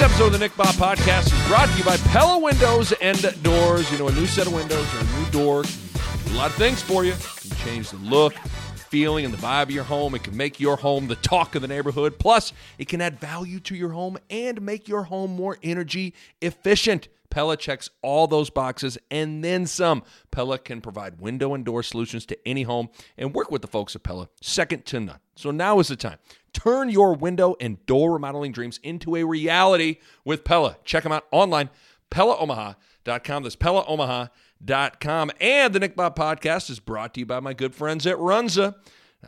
Today's episode of the Nick Bahe Podcast is brought to you by Pella Windows and Doors. You know, a new set of windows or a new door can do a lot of things for you. It can change the look, feeling, and the vibe of your home. It can make your home the talk of the neighborhood. Plus, it can add value to your home and make your home more energy efficient. Pella checks all those boxes and then some. Pella can provide window and door solutions to any home and work with the folks at Pella, second to none. So now is the time. Turn your window and door remodeling dreams into a reality with Pella. Check them out online, PellaOmaha.com. That's PellaOmaha.com. And the Nick Bahe podcast is brought to you by my good friends at Runza.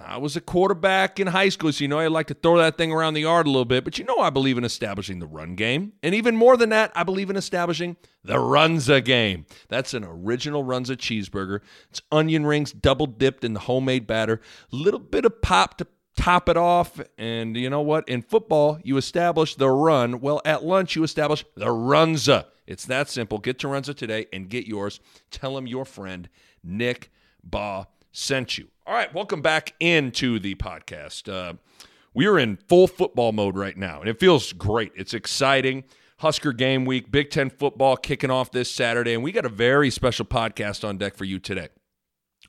I was a quarterback in high school, so you know I like to throw that thing around the yard a little bit. But you know I believe in establishing the run game. And even more than that, I believe in establishing the Runza game. That's an original Runza cheeseburger. It's onion rings double dipped in the homemade batter, little bit of pop to top it off. And you know what? In football, you establish the run. Well, at lunch, you establish the Runza. It's that simple. Get to Runza today and get yours. Tell them your friend, Nick Bahe, sent you. All right, welcome back into the podcast. Uh, we are in full football mode right now, and it feels great. It's exciting. Husker game week, Big Ten football kicking off this Saturday, and we got a very special podcast on deck for you today.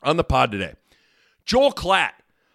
On the pod today, Joel Klatt,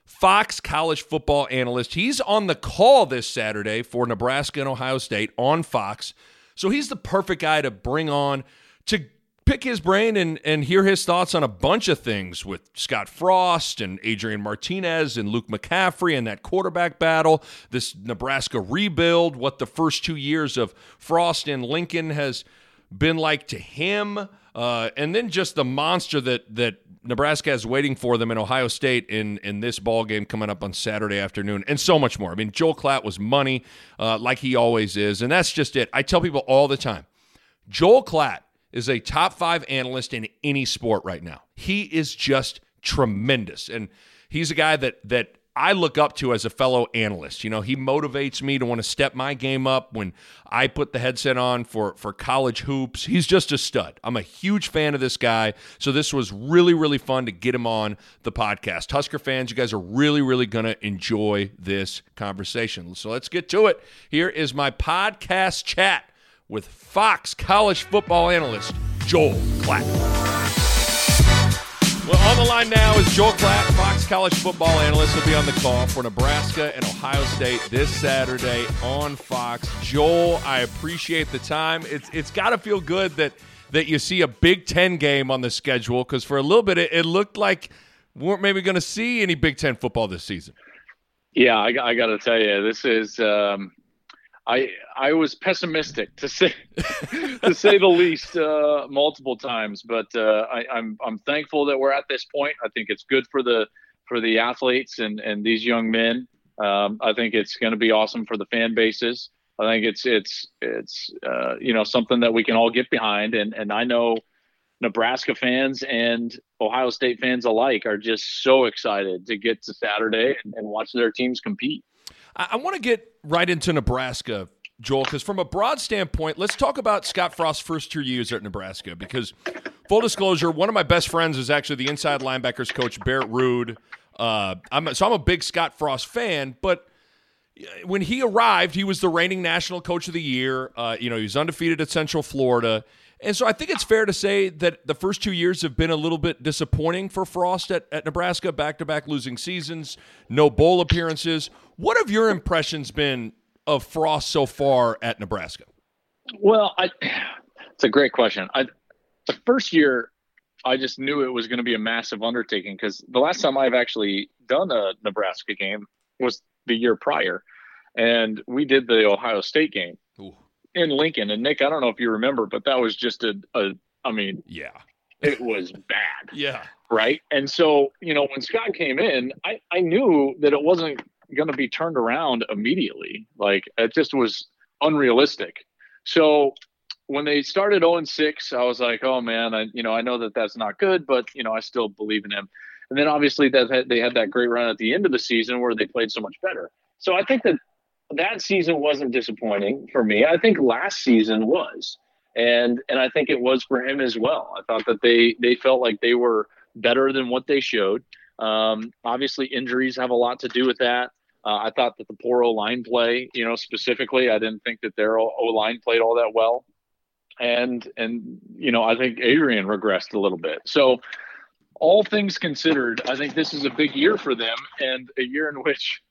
Fox college football analyst. He's on the call this Saturday for Nebraska and Ohio State on Fox. So he's the perfect guy to bring on to pick his brain and, and hear his thoughts on a bunch of things with Scott Frost and Adrian Martinez and Luke McCaffrey and that quarterback battle, this Nebraska rebuild, what the first two years of Frost and Lincoln has been like to him, uh, and then just the monster that that Nebraska is waiting for them in Ohio State in in this ball game coming up on Saturday afternoon, and so much more. I mean, Joel Klatt was money, uh, like he always is, and that's just it. I tell people all the time, Joel Klatt is a top five analyst in any sport right now. He is just tremendous. And he's a guy that that I look up to as a fellow analyst. You know, he motivates me to want to step my game up when I put the headset on for for college hoops. He's just a stud. I'm a huge fan of this guy. So this was really really fun to get him on the podcast. Husker fans, you guys are really really going to enjoy this conversation. So let's get to it. Here is my podcast chat with Fox college football analyst Joel Klatt. Well, on the line now is Joel Klatt, Fox college football analyst. He'll be on the call for Nebraska and Ohio State this Saturday on Fox. Joel, I appreciate the time. It's it's got to feel good that that you see a Big Ten game on the schedule because for a little bit it, it looked like we weren't maybe going to see any Big Ten football this season. Yeah, I, I got to tell you, this is um, I I was pessimistic to say to say the least uh, multiple times, but uh, I, I'm I'm thankful that we're at this point. I think it's good for the for the athletes and and these young men. Um, I think it's going to be awesome for the fan bases. I think it's it's it's uh, you know something that we can all get behind, and and I know Nebraska fans and Ohio State fans alike are just so excited to get to Saturday and, and watch their teams compete. I, I want to get right into Nebraska, Joel, because from a broad standpoint, let's talk about Scott Frost's first two years at Nebraska. Because, full disclosure, one of my best friends is actually the inside linebackers coach, Barrett Ruud. Uh, I'm, so I'm a big Scott Frost fan, but when he arrived, he was the reigning national coach of the year. Uh, you know, he was undefeated at Central Florida. And so I think it's fair to say that the first two years have been a little bit disappointing for Frost at, at Nebraska, back to back losing seasons, no bowl appearances. What have your impressions been of Frost so far at Nebraska? Well, I, it's a great question. I, the first year, I just knew it was going to be a massive undertaking because the last time I've actually done a Nebraska game was the year prior, and we did the Ohio State game. In Lincoln. And Nick, I don't know if you remember, but that was just a, a I mean, yeah, it was bad. yeah. right? And so, you know, when Scott came in, I, I knew that it wasn't going to be turned around immediately. Like it just was unrealistic. So when they started 0 and 6, I was like, oh man, I, you know, I know that that's not good, but you know, I still believe in him. And then obviously that they had that great run at the end of the season where they played so much better. So I think that that season wasn't disappointing for me. I think last season was. And and I think it was for him as well. I thought that they they felt like they were better than what they showed. Um, obviously, injuries have a lot to do with that. Uh, I thought that the poor O line play, you know, specifically, I didn't think that their O line played all that well, and and you know, I think Adrian regressed a little bit. So, all things considered, I think this is a big year for them, and a year in which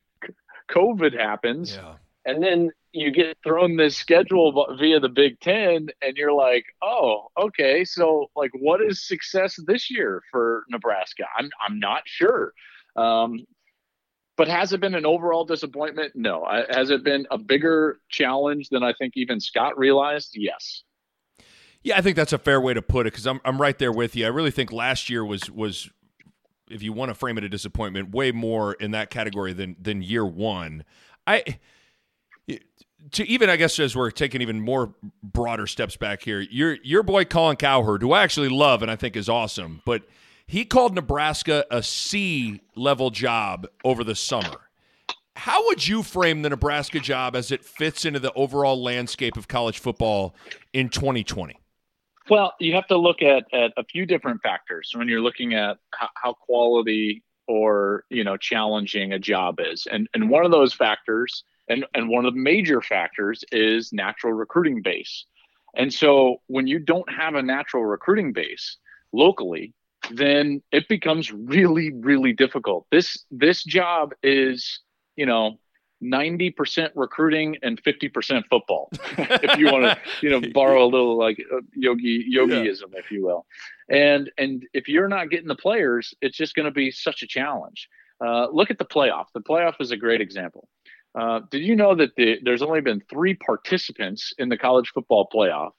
COVID happens. Yeah. And then you get thrown this schedule via the Big Ten, and you're like, oh, okay. So, like, what is success this year for Nebraska? I'm, I'm not sure. Um, but has it been an overall disappointment? No. Has it been a bigger challenge than I think even Scott realized? Yes. Yeah, I think that's a fair way to put it because I'm I'm right there with you. I really think last year was was if you want to frame it a disappointment, way more in that category than than year one. I to even I guess as we're taking even more broader steps back here, your your boy Colin Cowherd, who I actually love and I think is awesome, but he called Nebraska a C level job over the summer. How would you frame the Nebraska job as it fits into the overall landscape of college football in 2020? Well, you have to look at, at a few different factors when you're looking at how, how quality or you know challenging a job is, and and one of those factors, and and one of the major factors is natural recruiting base. And so when you don't have a natural recruiting base locally, then it becomes really really difficult. This this job is you know 90% recruiting and 50% football. If you want to you know borrow a little like uh, yogi yogiism yeah. if you will. And and if you're not getting the players it's just going to be such a challenge. Uh, look at the playoff. The playoff is a great example. Uh, did you know that the, there's only been three participants in the college football playoff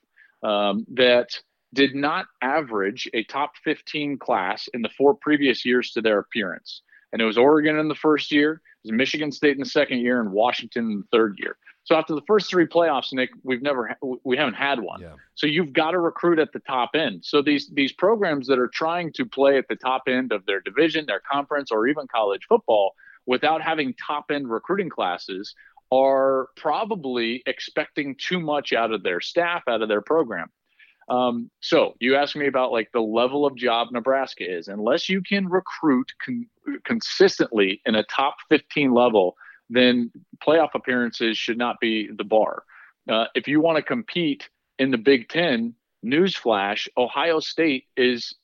um, that did not average a top 15 class in the four previous years to their appearance? And it was oregon in the first year was Michigan State in the second year and Washington in the third year. So after the first three playoffs, Nick, we've never we haven't had one. Yeah. So you've got to recruit at the top end. So these these programs that are trying to play at the top end of their division, their conference, or even college football without having top end recruiting classes are probably expecting too much out of their staff, out of their program. Um, so you asked me about like the level of job Nebraska is. Unless you can recruit con- consistently in a top 15 level, then playoff appearances should not be the bar. Uh, if you want to compete in the Big Ten, newsflash: Ohio State is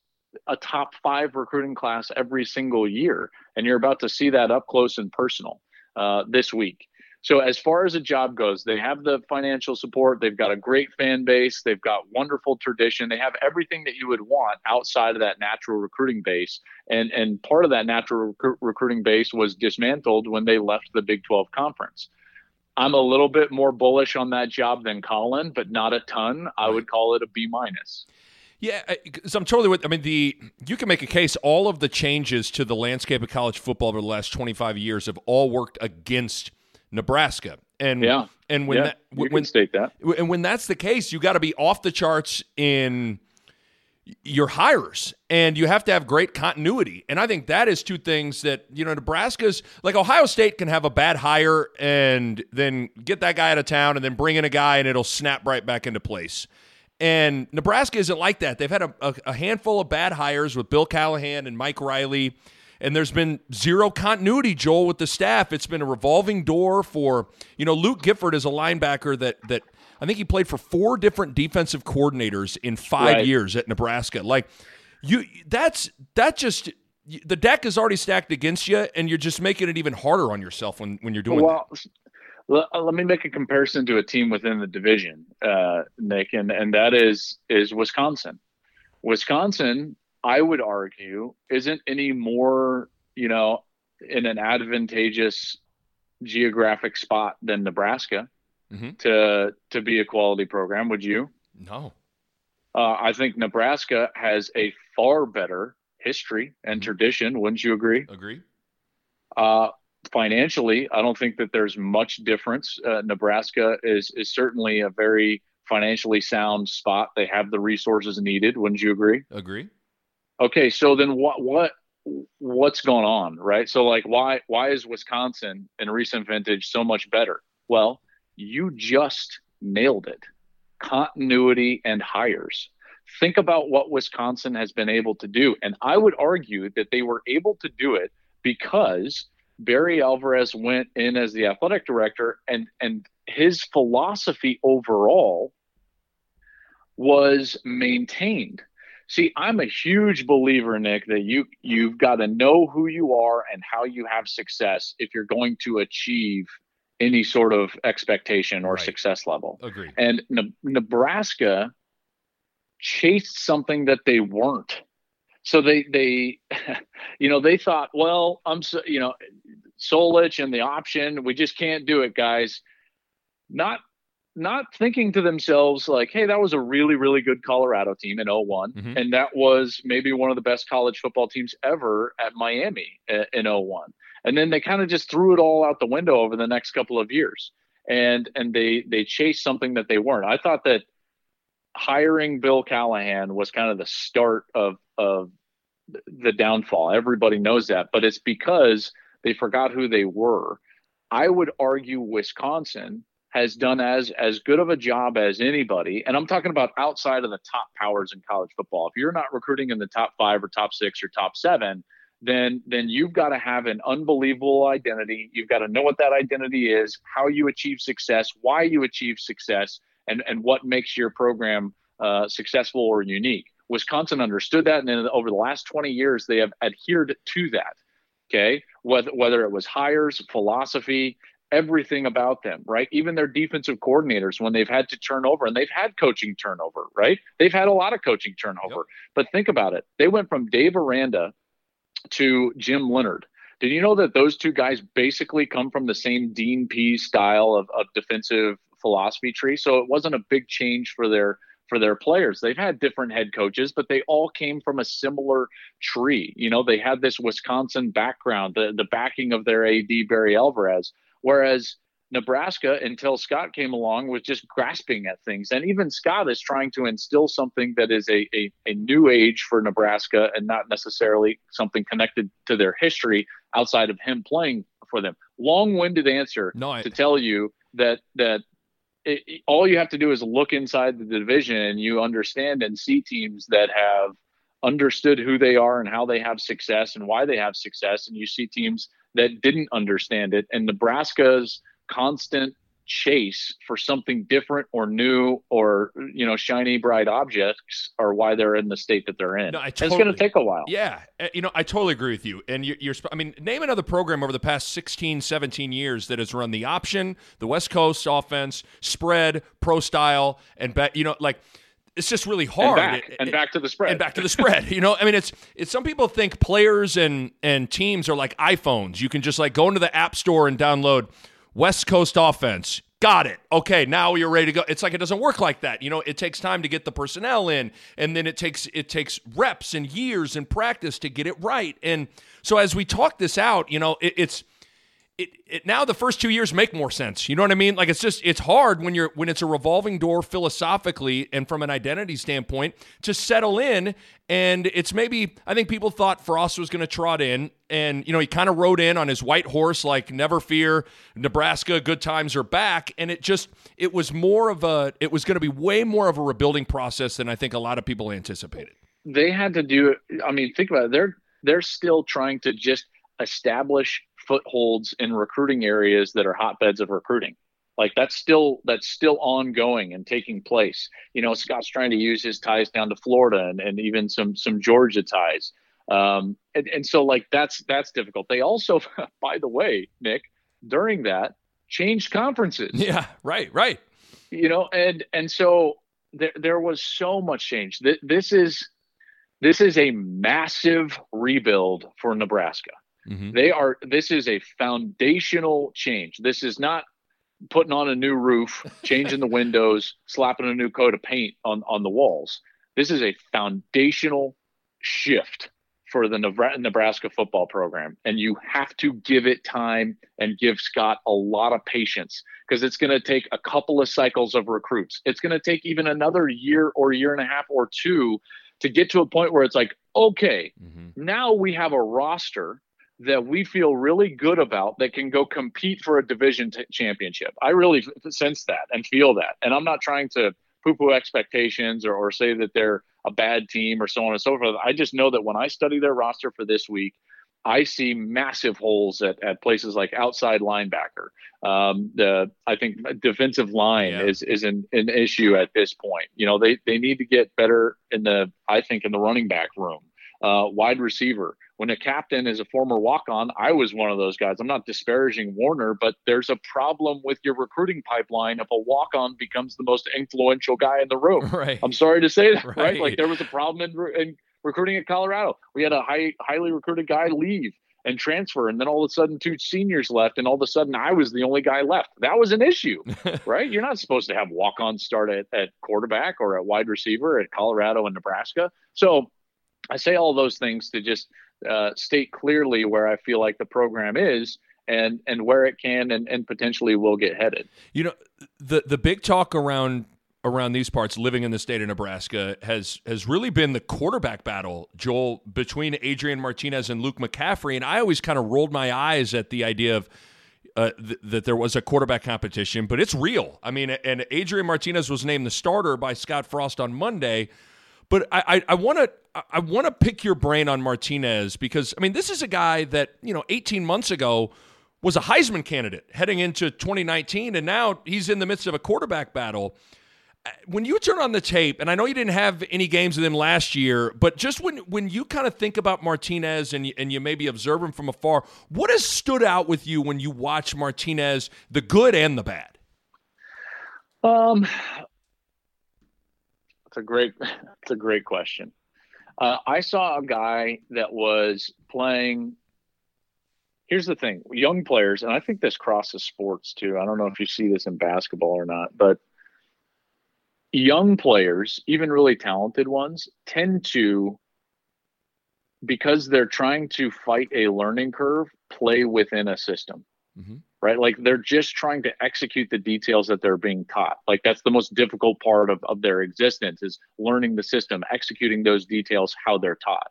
a top five recruiting class every single year, and you're about to see that up close and personal uh, this week. So as far as a job goes, they have the financial support. They've got a great fan base. They've got wonderful tradition. They have everything that you would want outside of that natural recruiting base. And and part of that natural rec- recruiting base was dismantled when they left the Big 12 conference. I'm a little bit more bullish on that job than Colin, but not a ton. I would call it a B minus. Yeah, so I'm totally with. I mean, the you can make a case. All of the changes to the landscape of college football over the last 25 years have all worked against Nebraska. And yeah, and when yeah, that, when state that, and when that's the case, you got to be off the charts in your hires and you have to have great continuity. And I think that is two things that, you know, Nebraska's like Ohio State can have a bad hire and then get that guy out of town and then bring in a guy and it'll snap right back into place. And Nebraska isn't like that. They've had a, a, a handful of bad hires with Bill Callahan and Mike Riley and there's been zero continuity, Joel, with the staff. It's been a revolving door for, you know, Luke Gifford is a linebacker that that I think he played for four different defensive coordinators in five right. years at Nebraska. Like you that's that just the deck is already stacked against you and you're just making it even harder on yourself when, when you're doing well, that. Let me make a comparison to a team within the division, uh, Nick, and, and that is is Wisconsin. Wisconsin I would argue, isn't any more, you know, in an advantageous geographic spot than Nebraska mm-hmm. to to be a quality program. Would you? No. Uh, I think Nebraska has a far better history and mm-hmm. tradition. Wouldn't you agree? Agree. Uh, financially, I don't think that there's much difference. Uh, Nebraska is is certainly a very financially sound spot. They have the resources needed. Wouldn't you agree? Agree. Okay, so then what what what's going on, right? So like why why is Wisconsin in recent vintage so much better? Well, you just nailed it. Continuity and hires. Think about what Wisconsin has been able to do. And I would argue that they were able to do it because Barry Alvarez went in as the athletic director and and his philosophy overall was maintained. See, I'm a huge believer, Nick, that you you've got to know who you are and how you have success if you're going to achieve any sort of expectation or right. success level. Agreed. And ne- Nebraska chased something that they weren't. So they they you know they thought, well, I'm so you know Solich and the option, we just can't do it, guys. Not not thinking to themselves like, hey, that was a really, really good Colorado team in 1 mm-hmm. And that was maybe one of the best college football teams ever at Miami in 01. And then they kind of just threw it all out the window over the next couple of years. And and they they chased something that they weren't. I thought that hiring Bill Callahan was kind of the start of of the downfall. Everybody knows that, but it's because they forgot who they were. I would argue Wisconsin has done as as good of a job as anybody and i'm talking about outside of the top powers in college football. If you're not recruiting in the top 5 or top 6 or top 7 then then you've got to have an unbelievable identity. You've got to know what that identity is how you achieve success why you achieve success and and what makes your program uh, successful or unique. Wisconsin understood that and then over the last 20 years they have adhered to that okay? Whether whether it was hires philosophy everything about them, right? Even their defensive coordinators, when they've had to turn over, and they've had coaching turnover, right? They've had a lot of coaching turnover. Yep. But think about it. They went from Dave Aranda to Jim Leonhard. Did you know that those two guys basically come from the same Dean P style of, of defensive philosophy tree? So it wasn't a big change for their for their players. They've had different head coaches, but they all came from a similar tree. You know, they had this Wisconsin background, the, the backing of their AD Barry Alvarez. Whereas Nebraska, until Scott came along, was just grasping at things. And even Scott is trying to instill something that is a, a, a new age for Nebraska and not necessarily something connected to their history outside of him playing for them. Long winded answer no, I... to tell you that, that it, it, all you have to do is look inside the division and you understand and see teams that have understood who they are and how they have success and why they have success. And you see teams that didn't understand it. And Nebraska's constant chase for something different or new or you know shiny bright objects are why they're in the state that they're in. No, totally, it's going to take a while. Yeah eh, you know i totally agree with you. And you're, you're, i mean name another program over the past 16 17 years that has run the option the west coast offense spread pro style and bet you know like it's just really hard. And back, it, and back to the spread. And back to the spread. You know, I mean, it's it's some people think players and and teams are like iPhones. You can just like go into the app store and download West Coast offense. Got it. Okay, now you're ready to go. It's like it doesn't work like that. You know, it takes time to get the personnel in, and then it takes it takes reps and years and practice to get it right. And so as we talk this out, you know, it, it's it, it, now the first two years make more sense. You know what I mean? Like it's just it's hard when you're when it's a revolving door philosophically and from an identity standpoint to settle in. And it's maybe I think people thought Frost was going to trot in, and you know he kind of rode in on his white horse, like never fear, Nebraska, good times are back. And it just it was more of a it was going to be way more of a rebuilding process than I think a lot of people anticipated. They had to do. I mean, think about it. They're they're still trying to just establish footholds in recruiting areas that are hotbeds of recruiting. Like that's still that's still ongoing and taking place. You know scott's trying to use his ties down to florida and, and even some some georgia ties. Um, and, and so like that's that's difficult. They also by the way nick during that changed conferences. Yeah right right. You know and and so there, there was so much change. This is this is a massive rebuild for nebraska Mm-hmm. They are. This is a foundational change. This is not putting on a new roof, changing the windows, slapping a new coat of paint on on the walls. This is a foundational shift for the Nebraska football program. And you have to give it time and give Scott a lot of patience because it's going to take a couple of cycles of recruits. It's going to take even another year or year and a half or two to get to a point where it's like, okay, mm-hmm. now we have a roster that we feel really good about that can go compete for a division t- championship. I really sense that and feel that. And I'm not trying to poo poo expectations or, or say that they're a bad team or so on and so forth. I just know that when I study their roster for this week, I see massive holes at, at places like outside linebacker. Um, the I think defensive line yeah. is is an, an issue at this point. You know, they they need to get better in the I think in the running back room. Uh, wide receiver when a captain is a former walk on, I was one of those guys. I'm not disparaging Warner, but there's a problem with your recruiting pipeline if a walk on becomes the most influential guy in the room. Right. I'm sorry to say that, right? right? Like there was a problem in, in recruiting at Colorado. We had a high, highly recruited guy leave and transfer, and then all of a sudden two seniors left, and all of a sudden I was the only guy left. That was an issue, right? You're not supposed to have walk on start at, at quarterback or at wide receiver at Colorado and Nebraska. So I say all those things to just uh, state clearly where I feel like the program is and and where it can and, and potentially will get headed. You know, the the big talk around around these parts, living in the state of Nebraska, has has really been the quarterback battle, Joel, between Adrian Martinez and Luke McCaffrey. And I always kind of rolled my eyes at the idea of uh, th- that there was a quarterback competition, but it's real. I mean, and Adrian Martinez was named the starter by Scott Frost on Monday. But I I want to I want to pick your brain on Martinez because I mean this is a guy that you know 18 months ago was a Heisman candidate heading into 2019, and now he's in the midst of a quarterback battle. Uh, when you turn on the tape, and I know you didn't have any games with him last year, but just when when you kind of think about Martinez and you, and you maybe observe him from afar, what has stood out with you when you watch Martinez, the good and the bad? Um, it's a great, it's a great question. Uh, I saw a guy that was playing. Here's the thing: young players, and I think this crosses sports too. I don't know if you see this in basketball or not, but young players, even really talented ones, tend to, because they're trying to fight a learning curve, play within a system. Mm-hmm right? Like they're just trying to execute the details that they're being taught. Like that's the most difficult part of, of their existence is learning the system, executing those details how they're taught.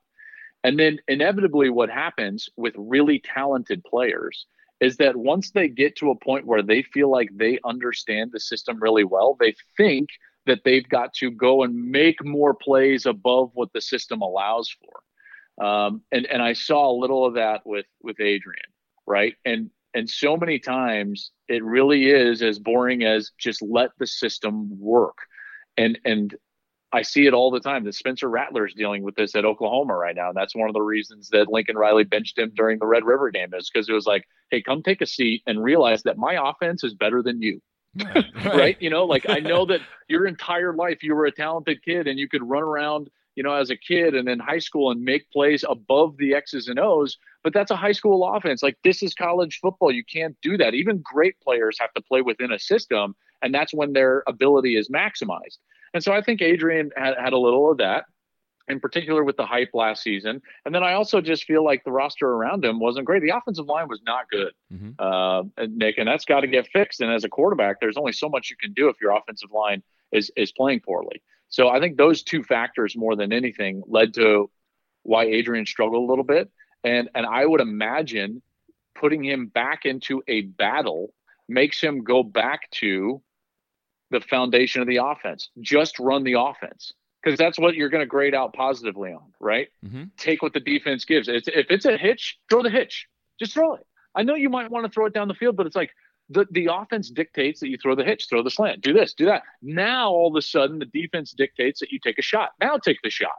And then inevitably what happens with really talented players is that once they get to a point where they feel like they understand the system really well, they think that they've got to go and make more plays above what the system allows for. Um, and and I saw a little of that with with Adrian, right? And and so many times it really is as boring as just let the system work. And and I see it all the time that Spencer Rattler is dealing with this at Oklahoma right now. And that's one of the reasons that Lincoln Riley benched him during the Red River game is because it was like, hey, come take a seat and realize that my offense is better than you. right. right? You know, like I know that your entire life you were a talented kid and you could run around, you know, as a kid and in high school and make plays above the X's and O's but that's a high school offense. Like this is college football. You can't do that. Even great players have to play within a system, and that's when their ability is maximized. And so I think Adrian had, had a little of that, in particular with the hype last season. And then I also just feel like the roster around him wasn't great. The offensive line was not good, mm-hmm. uh, Nick, and that's got to get fixed. And as a quarterback, there's only so much you can do if your offensive line is is playing poorly. So I think those two factors more than anything led to why Adrian struggled a little bit. And and I would imagine putting him back into a battle makes him go back to the foundation of the offense. Just run the offense because that's what you're going to grade out positively on, right? Mm-hmm. Take what the defense gives. It's, if it's a hitch, throw the hitch. Just throw it. I know you might want to throw it down the field, but it's like the, the offense dictates that you throw the hitch, throw the slant, do this, do that. Now all of a sudden the defense dictates that you take a shot. Now take the shot.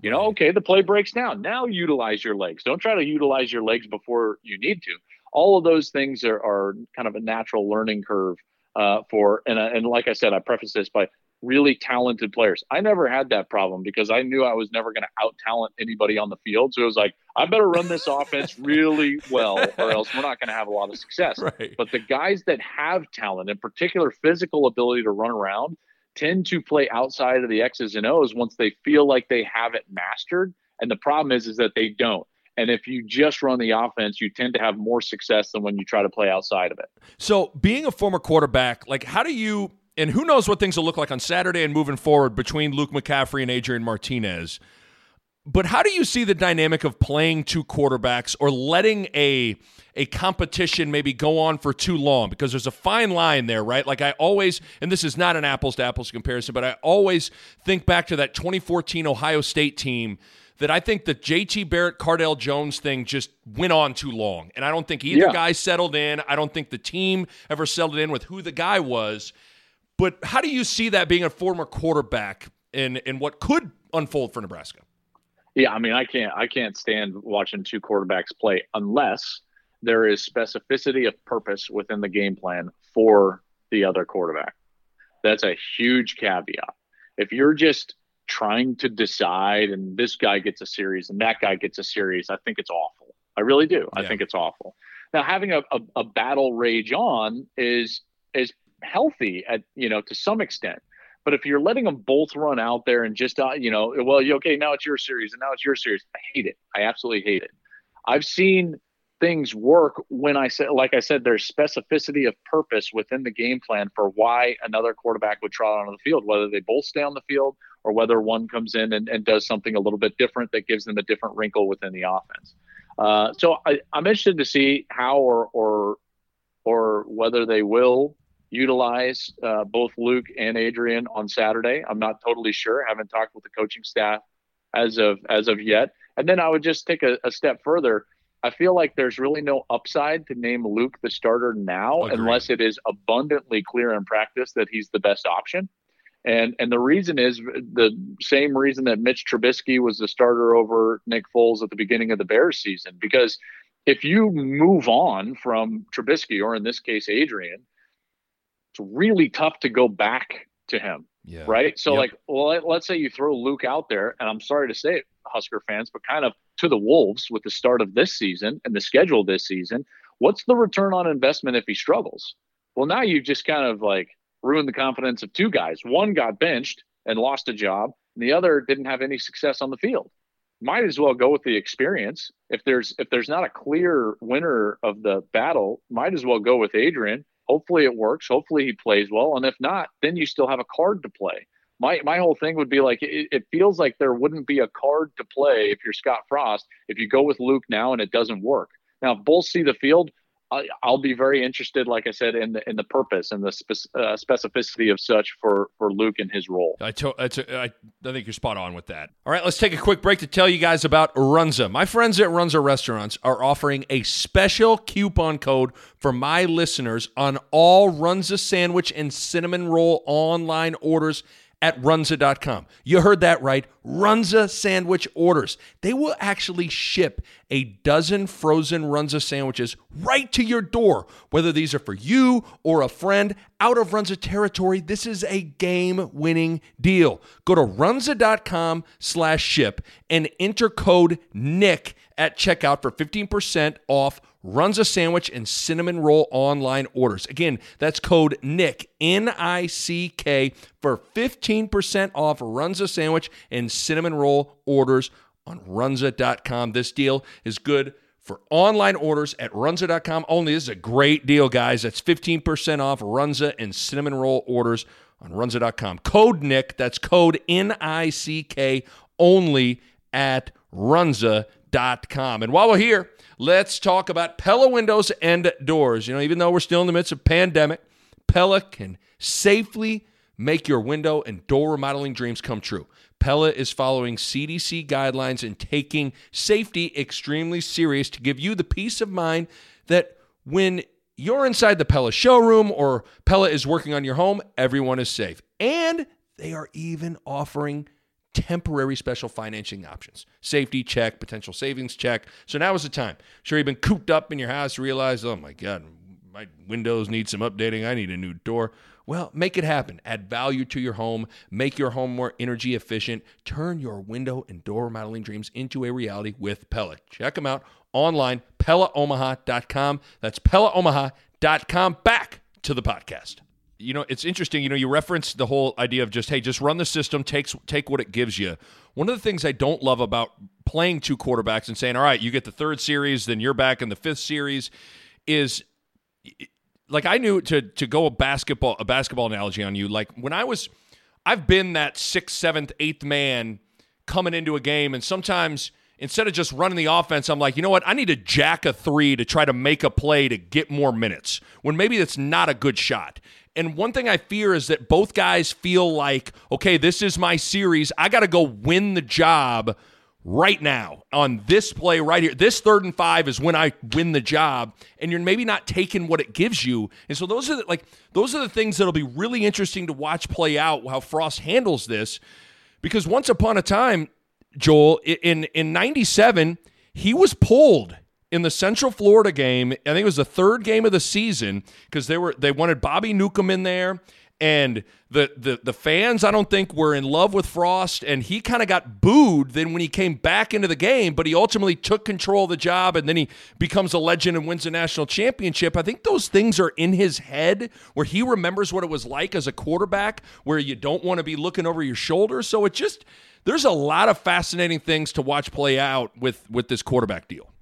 You know, okay, the play breaks down. Now utilize your legs. Don't try to utilize your legs before you need to. All of those things are, are kind of a natural learning curve uh, for, and, uh, and like I said, I preface this by really talented players. I never had that problem because I knew I was never going to out talent anybody on the field. So it was like, I better run this offense really well, or else we're not going to have a lot of success. Right. But the guys that have talent, in particular physical ability to run around, tend to play outside of the X's and O's once they feel like they have it mastered And the problem is, is that they don't. And if you just run the offense, you tend to have more success than when you try to play outside of it. So, being a former quarterback, like how do you and who knows what things will look like on Saturday and moving forward between Luke McCaffrey and Adrian Martinez. But how do you see the dynamic of playing two quarterbacks or letting a a competition maybe go on for too long? Because there's a fine line there, right? Like I always, and this is not an apples to apples comparison, but I always think back to that 2014 Ohio State team that I think the JT Barrett Cardale Jones thing just went on too long. And I don't think either yeah. guy settled in. I don't think the team ever settled in with who the guy was. But how do you see that being a former quarterback in in what could unfold for Nebraska? Yeah, I mean, I can't I can't stand watching two quarterbacks play unless there is specificity of purpose within the game plan for the other quarterback. That's a huge caveat. If you're just trying to decide and this guy gets a series and that guy gets a series, I think it's awful. I really do. Yeah. I think it's awful. Now having a, a, a battle rage on is is healthy at you know to some extent. But if you're letting them both run out there and just, uh, you know, well, okay, now it's your series and now it's your series. I hate it. I absolutely hate it. I've seen things work when I said, like I said, there's specificity of purpose within the game plan for why another quarterback would trot onto the field, whether they both stay on the field or whether one comes in and, and does something a little bit different that gives them a different wrinkle within the offense. Uh, so I, I'm interested to see how or or or whether they will utilize uh, both Luke and Adrian on Saturday. I'm not totally sure. I haven't talked with the coaching staff as of as of yet. And then I would just take a, a step further. I feel like there's really no upside to name Luke the starter now Agreed. unless it is abundantly clear in practice that he's the best option. And and the reason is the same reason that Mitch Trubisky was the starter over Nick Foles at the beginning of the Bears season. Because if you move on from Trubisky, or in this case Adrian, it's really tough to go back to him. Yeah. Right. So, yep. like, well, let, let's say you throw Luke out there, and I'm sorry to say it, Husker fans, but kind of to the Wolves with the start of this season and the schedule this season. What's the return on investment if he struggles? Well, now you've just kind of like ruined the confidence of two guys. One got benched and lost a job, and the other didn't have any success on the field. Might as well go with the experience. If there's if there's not a clear winner of the battle, might as well go with Adrian Hopefully it works. Hopefully he plays well. And if not, then you still have a card to play. My my whole thing would be like it, it feels like there wouldn't be a card to play if you're Scott Frost if you go with Luke now and it doesn't work. Now if both see the field, I'll be very interested, like I said, in the in the purpose and the spe- uh, specificity of such for for Luke and his role. I, to, I, I think you're spot on with that. All right, let's take a quick break to tell you guys about Runza. My friends at Runza Restaurants are offering a special coupon code for my listeners on all Runza sandwich and cinnamon roll online orders at runza.com. You heard that right. Runza sandwich orders. They will actually ship a dozen frozen Runza sandwiches right to your door. Whether these are for you or a friend out of Runza territory, this is a game-winning deal. Go to runza.com slash ship and enter code NICK at checkout for 15% off Runza sandwich and cinnamon roll online orders. Again, that's code NICK, N I C K, for 15% off Runza sandwich and cinnamon roll orders on runza.com. This deal is good for online orders at runza.com only. This is a great deal, guys. That's 15% off Runza and cinnamon roll orders on runza.com. Code NICK, that's code N I C K, only at runza.com. And while we're here, let's talk about Pella windows and doors. You know, even though we're still in the midst of pandemic, Pella can safely make your window and door remodeling dreams come true. Pella is following CDC guidelines and taking safety extremely serious to give you the peace of mind that when you're inside the Pella showroom or Pella is working on your home, everyone is safe. And they are even offering temporary special financing options. Safety check, potential savings check. So now is the time. Sure, you've been cooped up in your house, realize, oh my God, my windows need some updating. I need a new door. Well, make it happen. Add value to your home. Make your home more energy efficient. Turn your window and door remodeling dreams into a reality with Pella. Check them out online, PellaOmaha.com. That's PellaOmaha.com. Back to the podcast you know, it's interesting. You know, you referenced the whole idea of just hey, just run the system, takes take what it gives you. One of the things I don't love about playing two quarterbacks and saying, all right, you get the third series, then you're back in the fifth series, is like I knew to to go a basketball a basketball analogy on you. Like when I was, I've been that sixth, seventh, eighth man coming into a game, and sometimes instead of just running the offense, I'm like, you know what? I need to jack a three to try to make a play to get more minutes when maybe that's not a good shot. And one thing I fear is that both guys feel like, okay, this is my series. I got to go win the job right now on this play right here. This third and five is when I win the job, and you're maybe not taking what it gives you. And so those are the, like those are the things that'll be really interesting to watch play out how Frost handles this, because once upon a time, Joel in in '97 he was pulled in the Central Florida game. I think it was the third game of the season because they were they wanted Bobby Newcombe in there and the, the the fans I don't think were in love with Frost and he kind of got booed then when he came back into the game but he ultimately took control of the job and then he becomes a legend and wins a national championship I think those things are in his head where he remembers what it was like as a quarterback where you don't want to be looking over your shoulder so it just there's a lot of fascinating things to watch play out with with this quarterback deal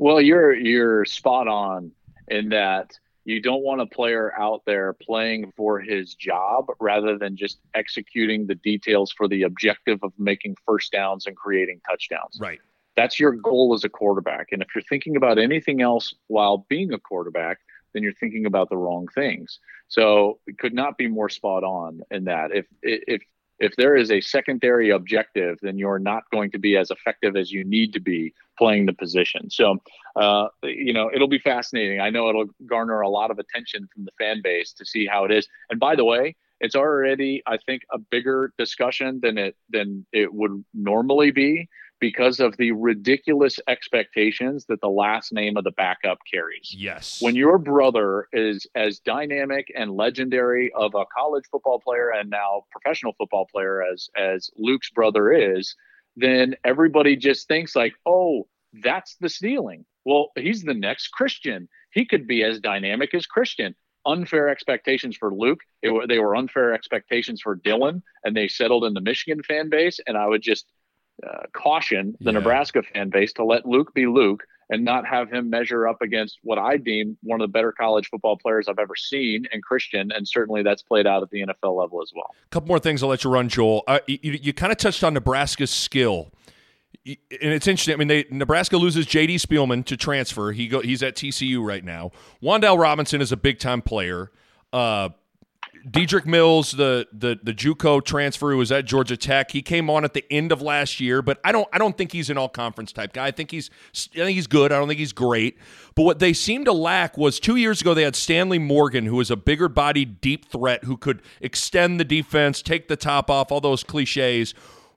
well you're you're spot on in that you don't want a player out there playing for his job rather than just executing the details for the objective of making first downs and creating touchdowns. Right. That's your goal as a quarterback. And if you're thinking about anything else while being a quarterback, then you're thinking about the wrong things. So it could not be more spot on in that. If if if there is a secondary objective, then you're not going to be as effective as you need to be playing the position. So, uh, you know, it'll be fascinating. I know it'll garner a lot of attention from the fan base to see how it is. And by the way, it's already, I think, a bigger discussion than it than it would normally be because of the ridiculous expectations that the last name of the backup carries. Yes. When your brother is as dynamic and legendary of a college football player and now professional football player as as Luke's brother is, then everybody just thinks like, "Oh, that's the stealing." Well, he's the next Christian. He could be as dynamic as Christian. Unfair expectations for Luke. Were, they were unfair expectations for Dylan, and they settled in the Michigan fan base. And I would just uh, caution the yeah. Nebraska fan base to let Luke be Luke and not have him measure up against what I deem one of the better college football players I've ever seen and Christian, and certainly that's played out at the NFL level as well. A couple more things I'll let you run, Joel. Uh, you, you kind of touched on Nebraska's skill. And it's interesting. I mean, they, Nebraska loses J.D. Spielman to transfer. He go, he's at TCU right now. Wan'Dale Robinson is a big time player. Uh, Dedrick Mills, the the the JUCO transfer who was at Georgia Tech, he came on at the end of last year, but I don't I don't think he's an all conference type guy. I think he's I think he's good. I don't think he's great. But what they seemed to lack was two years ago they had Stanley Morgan, who was a bigger bodied deep threat who could extend the defense, take the top off, all those cliches.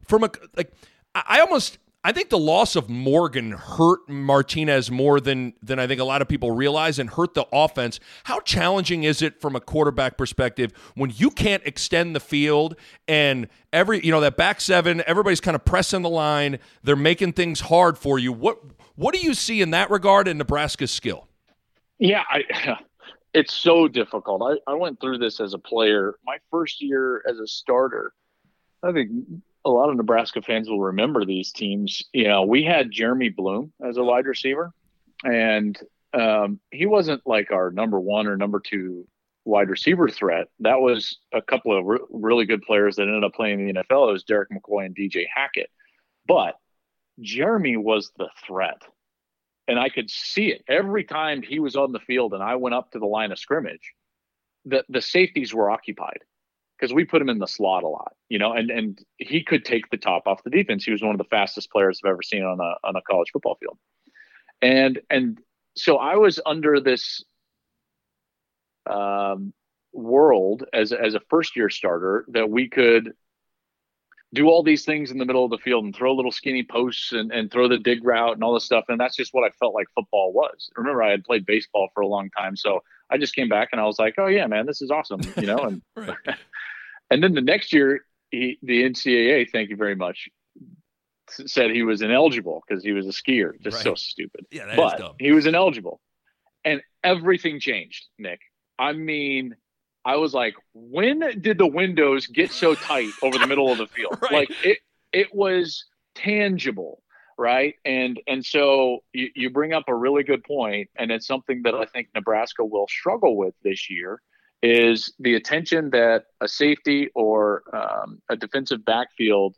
From a like I almost I think the loss of Morgan hurt Martinez more than than I think a lot of people realize and hurt the offense. How challenging is it from a quarterback perspective when you can't extend the field and every you know that back seven, everybody's kind of pressing the line, they're making things hard for you. What what do you see in that regard in Nebraska's skill? Yeah, I it's so difficult. I, I went through this as a player. My first year as a starter, I think a lot of Nebraska fans will remember these teams. You know, we had Jeremy Bloom as a wide receiver, and um, he wasn't like our number one or number two wide receiver threat. That was a couple of re- really good players that ended up playing in the NFL. It was Derek McCoy and DJ Hackett. But Jeremy was the threat. And I could see it every time he was on the field and I went up to the line of scrimmage. The the safeties were occupied because we put him in the slot a lot, you know, and and he could take the top off the defense. He was one of the fastest players I've ever seen on a on a college football field. And and so I was under this um, world as as a first year starter that we could do all these things in the middle of the field and throw little skinny posts and, and throw the dig route and all this stuff. And that's just what I felt like football was. Remember, I had played baseball for a long time. So I just came back and I was like, oh, yeah, man, this is awesome. You know, and And then the next year, he, the NCAA, thank you very much, said he was ineligible because he was a skier. Just right. so stupid. Yeah, but he was ineligible, and everything changed. Nick, I mean, I was like, when did the windows get so tight over the middle of the field? right. Like it, it was tangible, right? And and so you, you bring up a really good point, and it's something that I think Nebraska will struggle with this year is the attention that a safety or um, a defensive backfield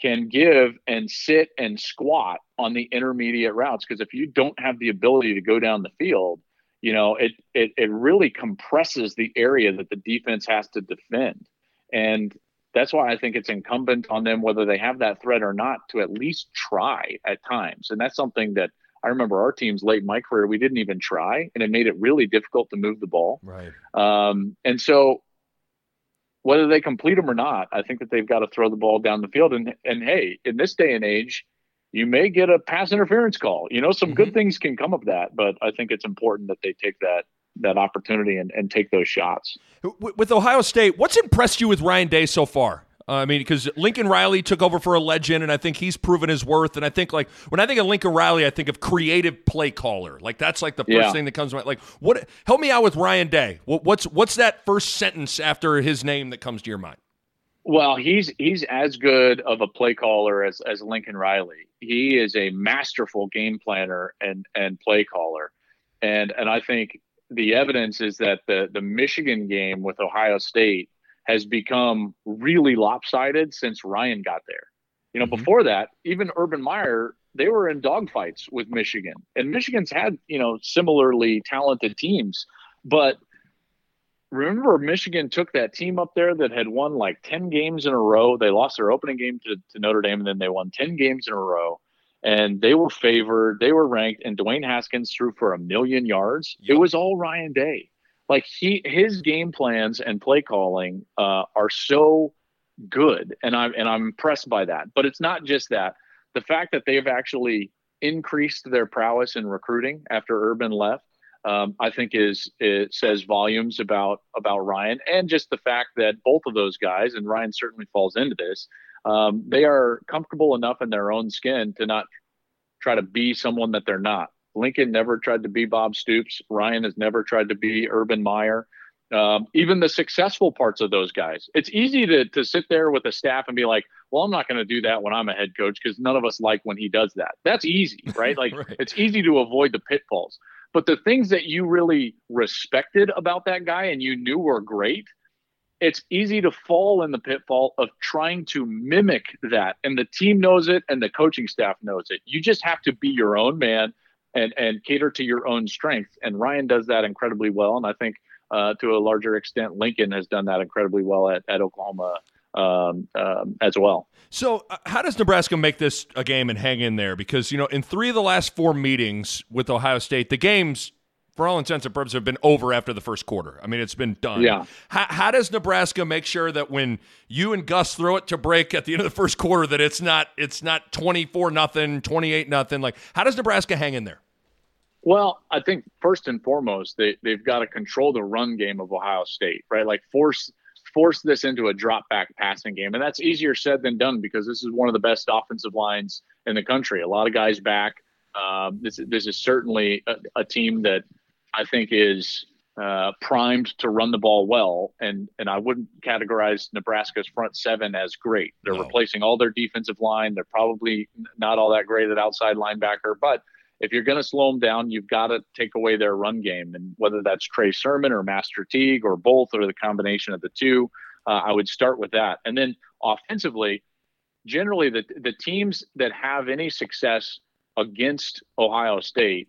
can give and sit and squat on the intermediate routes. Because if you don't have the ability to go down the field, you know, it, it it really compresses the area that the defense has to defend. And that's why I think it's incumbent on them, whether they have that threat or not, to at least try at times. And that's something that I remember our teams late in my career, we didn't even try, and it made it really difficult to move the ball. Right. Um, and so, whether they complete them or not, I think that they've got to throw the ball down the field. And and hey, in this day and age, you may get a pass interference call. You know, some mm-hmm. good things can come of that, but I think it's important that they take that that opportunity and, and take those shots. With Ohio State, what's impressed you with Ryan Day so far? Uh, I mean, because Lincoln Riley took over for a legend, and I think he's proven his worth. And I think, like, when I think of Lincoln Riley, I think of creative play caller. Like, that's like the first yeah. thing that comes to mind. Like, what? Help me out with Ryan Day. What, what's what's that first sentence after his name that comes to your mind? Well, he's he's as good of a play caller as as Lincoln Riley. He is a masterful game planner and and play caller, and and I think the evidence is that the the Michigan game with Ohio State has become really lopsided since Ryan got there. You know, mm-hmm. before that, even Urban Meyer, they were in dogfights with Michigan, and Michigan's had you know similarly talented teams, but remember Michigan took that team up there that had won like 10 games in a row. They lost their opening game to, to Notre Dame and then they won 10 games in a row. And they were favored, they were ranked, and Dwayne Haskins threw for a million yards. Yep. It was all Ryan Day like he his game plans and play calling uh, are so good, and I'm and I'm impressed by that. But it's not just that. The fact that they've actually increased their prowess in recruiting after Urban left, um, I think is it says volumes about about Ryan, and just the fact that both of those guys, and Ryan certainly falls into this, um, they are comfortable enough in their own skin to not try to be someone that they're not. Lincoln never tried to be Bob Stoops. Ryan has never tried to be Urban Meyer. Um, even the successful parts of those guys. It's easy to, to sit there with a staff and be like, well, I'm not going to do that when I'm a head coach because none of us like when he does that. That's easy, right? Like right. it's easy to avoid the pitfalls. But the things that you really respected about that guy and you knew were great, it's easy to fall in the pitfall of trying to mimic that. And the team knows it and the coaching staff knows it. You just have to be your own man and and cater to your own strengths. And Ryan does that incredibly well. And I think uh, to a larger extent, Lincoln has done that incredibly well at, at Oklahoma um, um, as well. So, uh, how does Nebraska make this a game and hang in there? Because you know, in three of the last four meetings with Ohio State, the games. For all intents and purposes, have been over after the first quarter. I mean, it's been done. Yeah. How, how does Nebraska make sure that when you and Gus throw it to break at the end of the first quarter, that it's not it's not twenty four nothing, twenty eight nothing? Like, how does Nebraska hang in there? Well, I think first and foremost, they, they've got to control the run game of Ohio State, right? Like force force this into a drop back passing game. And that's easier said than done because this is one of the best offensive lines in the country. A lot of guys back. Um, this, this is certainly a, a, team that I think is uh, primed to run the ball well. And, and I wouldn't categorize Nebraska's front seven as great. They're no. replacing all their defensive line. They're probably not all that great at outside linebacker, but – if you're going to slow them down, you've got to take away their run game. And whether that's Trey Sermon or Master Teague or both or the combination of the two, uh, I would start with that. And then offensively, generally the, the teams that have any success against Ohio State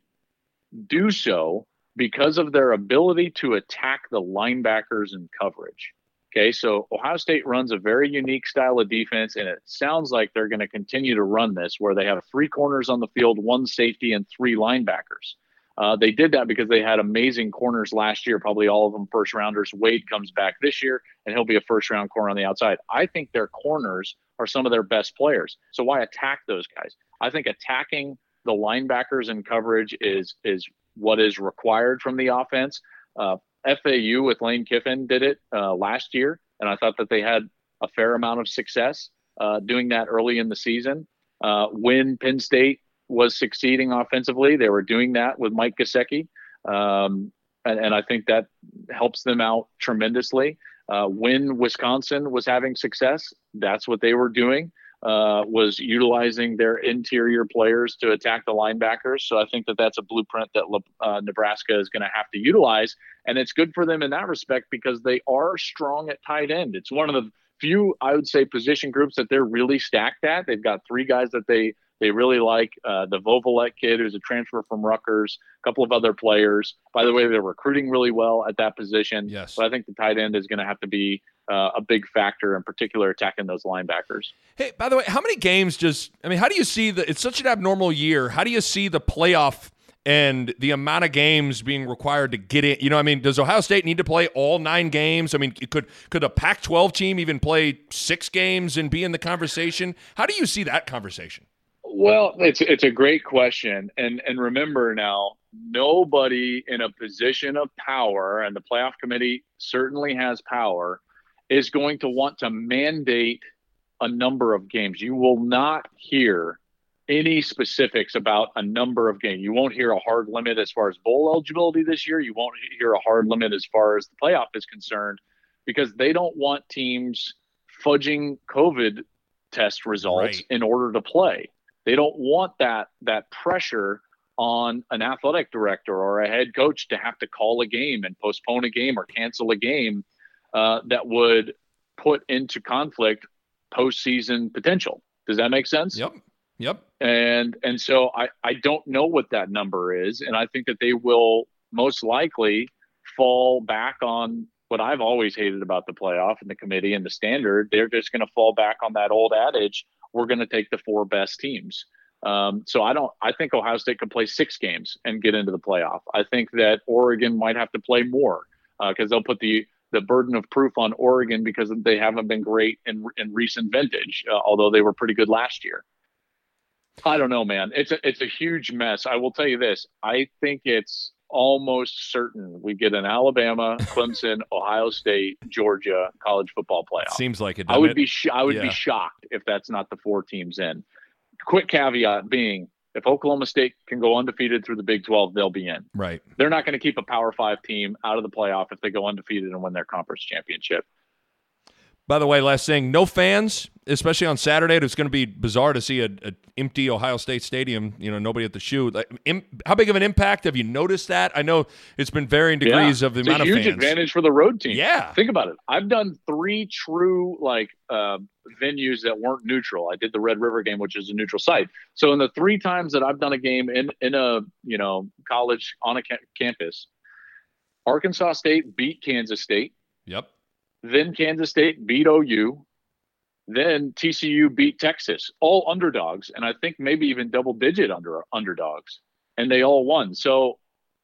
do so because of their ability to attack the linebackers in coverage. Okay, so Ohio State runs a very unique style of defense, and it sounds like they're going to continue to run this where they have three corners on the field, one safety, and three linebackers. Uh, they did that because they had amazing corners last year, probably all of them first rounders. Wade comes back this year, and he'll be a first round corner on the outside. I think their corners are some of their best players. So why attack those guys? I think attacking the linebackers and coverage is is what is required from the offense. Uh, FAU with Lane Kiffin did it uh, last year, and I thought that they had a fair amount of success uh, doing that early in the season. Uh, when Penn State was succeeding offensively, they were doing that with Mike Gesicki, um, and, and, I think that helps them out tremendously. Uh, when Wisconsin was having success, that's what they were doing. Uh, was utilizing their interior players to attack the linebackers. So I think that that's a blueprint that uh, Nebraska is going to have to utilize, and it's good for them in that respect because they are strong at tight end. It's one of the few, I would say, position groups that they're really stacked at. They've got three guys that they they really like uh, the Vokolek kid, who's a transfer from Rutgers, a couple of other players. By the way, they're recruiting really well at that position. Yes. But I think the tight end is going to have to be uh, a big factor, in particular, attacking those linebackers. Hey, by the way, how many games just, I mean, how do you see the, it's such an abnormal year. How do you see the playoff and the amount of games being required to get in. You know, I mean, does Ohio State need to play all nine games? I mean, could could a Pac-12 team even play six games and be in the conversation? How do you see that conversation? Well, it's it's a great question, and and remember now, nobody in a position of power, and the playoff committee certainly has power, is going to want to mandate a number of games. You will not hear any specifics about a number of games. You won't hear a hard limit as far as bowl eligibility this year. You won't hear a hard limit as far as the playoff is concerned, because they don't want teams fudging COVID test results Right. in order to play. They don't want that that pressure on an athletic director or a head coach to have to call a game and postpone a game or cancel a game uh, that would put into conflict postseason potential. Does that make sense? Yep. Yep. And and so I I don't know what that number is, and I think that they will most likely fall back on what I've always hated about the playoff and the committee and the standard. They're just going to fall back on that old adage: we're going to take the four best teams. Um, so I don't. I think Ohio State could play six games and get into the playoff. I think that Oregon might have to play more because they'll put the the burden of proof on Oregon because they haven't been great in in recent vintage, uh, although they were pretty good last year. I don't know, man. It's a it's a huge mess. I will tell you this. I think it's almost certain we get an Alabama, Clemson, Ohio State, Georgia college football playoff. Seems like it. I would it? be sh- I would Yeah. be shocked if that's not the four teams in. Quick caveat being, if Oklahoma State can go undefeated through the Big 12, they'll be in. right. They're not going to keep a Power 5 team out of the playoff if they go undefeated and win their conference championship. By the way, last thing, no fans, especially on Saturday. It's going to be bizarre to see a, a empty Ohio State stadium. You know, nobody at the shoe. Like, im- how big of an impact have you noticed that? I know it's been varying degrees of the it's amount a of huge fans. advantage for the road team. Yeah. Think about it. I've done three true like uh, venues that weren't neutral. I did the Red River game, which is a neutral site. So in the three times that I've done a game in in a you know college on a ca- campus, Arkansas State beat Kansas State. Yep. Then Kansas State beat OU. Then TCU beat Texas, all underdogs, and I think maybe even double digit under underdogs, and they all won. So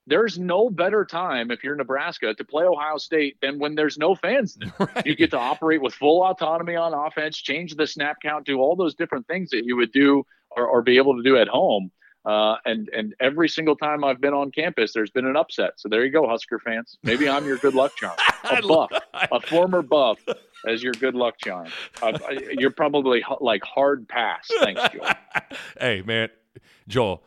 there's no better time if you're Nebraska to play Ohio State than when there's no fans. there. Right. You get to operate with full autonomy on offense, change the snap count, do all those different things that you would do or, or be able to do at home. Uh, and and every single time I've been on campus, there's been an upset. So there you go, Husker fans. Maybe I'm your good luck charm. A buff, a former buff, as your good luck charm. Uh, you're probably like hard pass. Thanks, Joel. hey, man, Joel.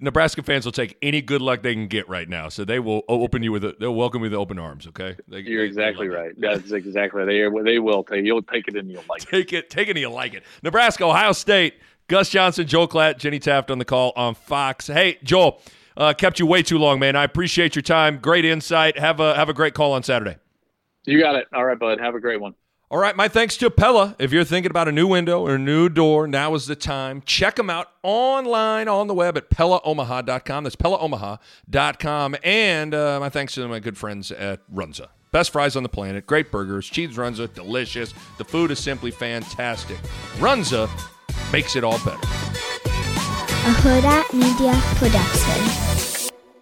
Nebraska fans will take any good luck they can get right now, so they will open you with a, they'll welcome you with open arms. Okay, They- You're they- exactly they right. That's exactly they they will take. You'll take it and you'll like it. Take it, take it, and you'll like it. Nebraska, Ohio State. Gus Johnson, Joel Klatt, Jenny Taft on the call on Fox. Hey, Joel, uh, kept you way too long, man. I appreciate your time. Great insight. Have a have a great call on Saturday. You got it. All right, bud. Have a great one. All right, my thanks to Pella. If you're thinking about a new window or a new door, now is the time. Check them out online on the web at PellaOmaha.com. That's PellaOmaha.com. And uh, my thanks to my good friends at Runza. Best fries on the planet, great burgers, cheese Runza, delicious. The food is simply fantastic. Runza makes it all better. a Hurrdat Media Production.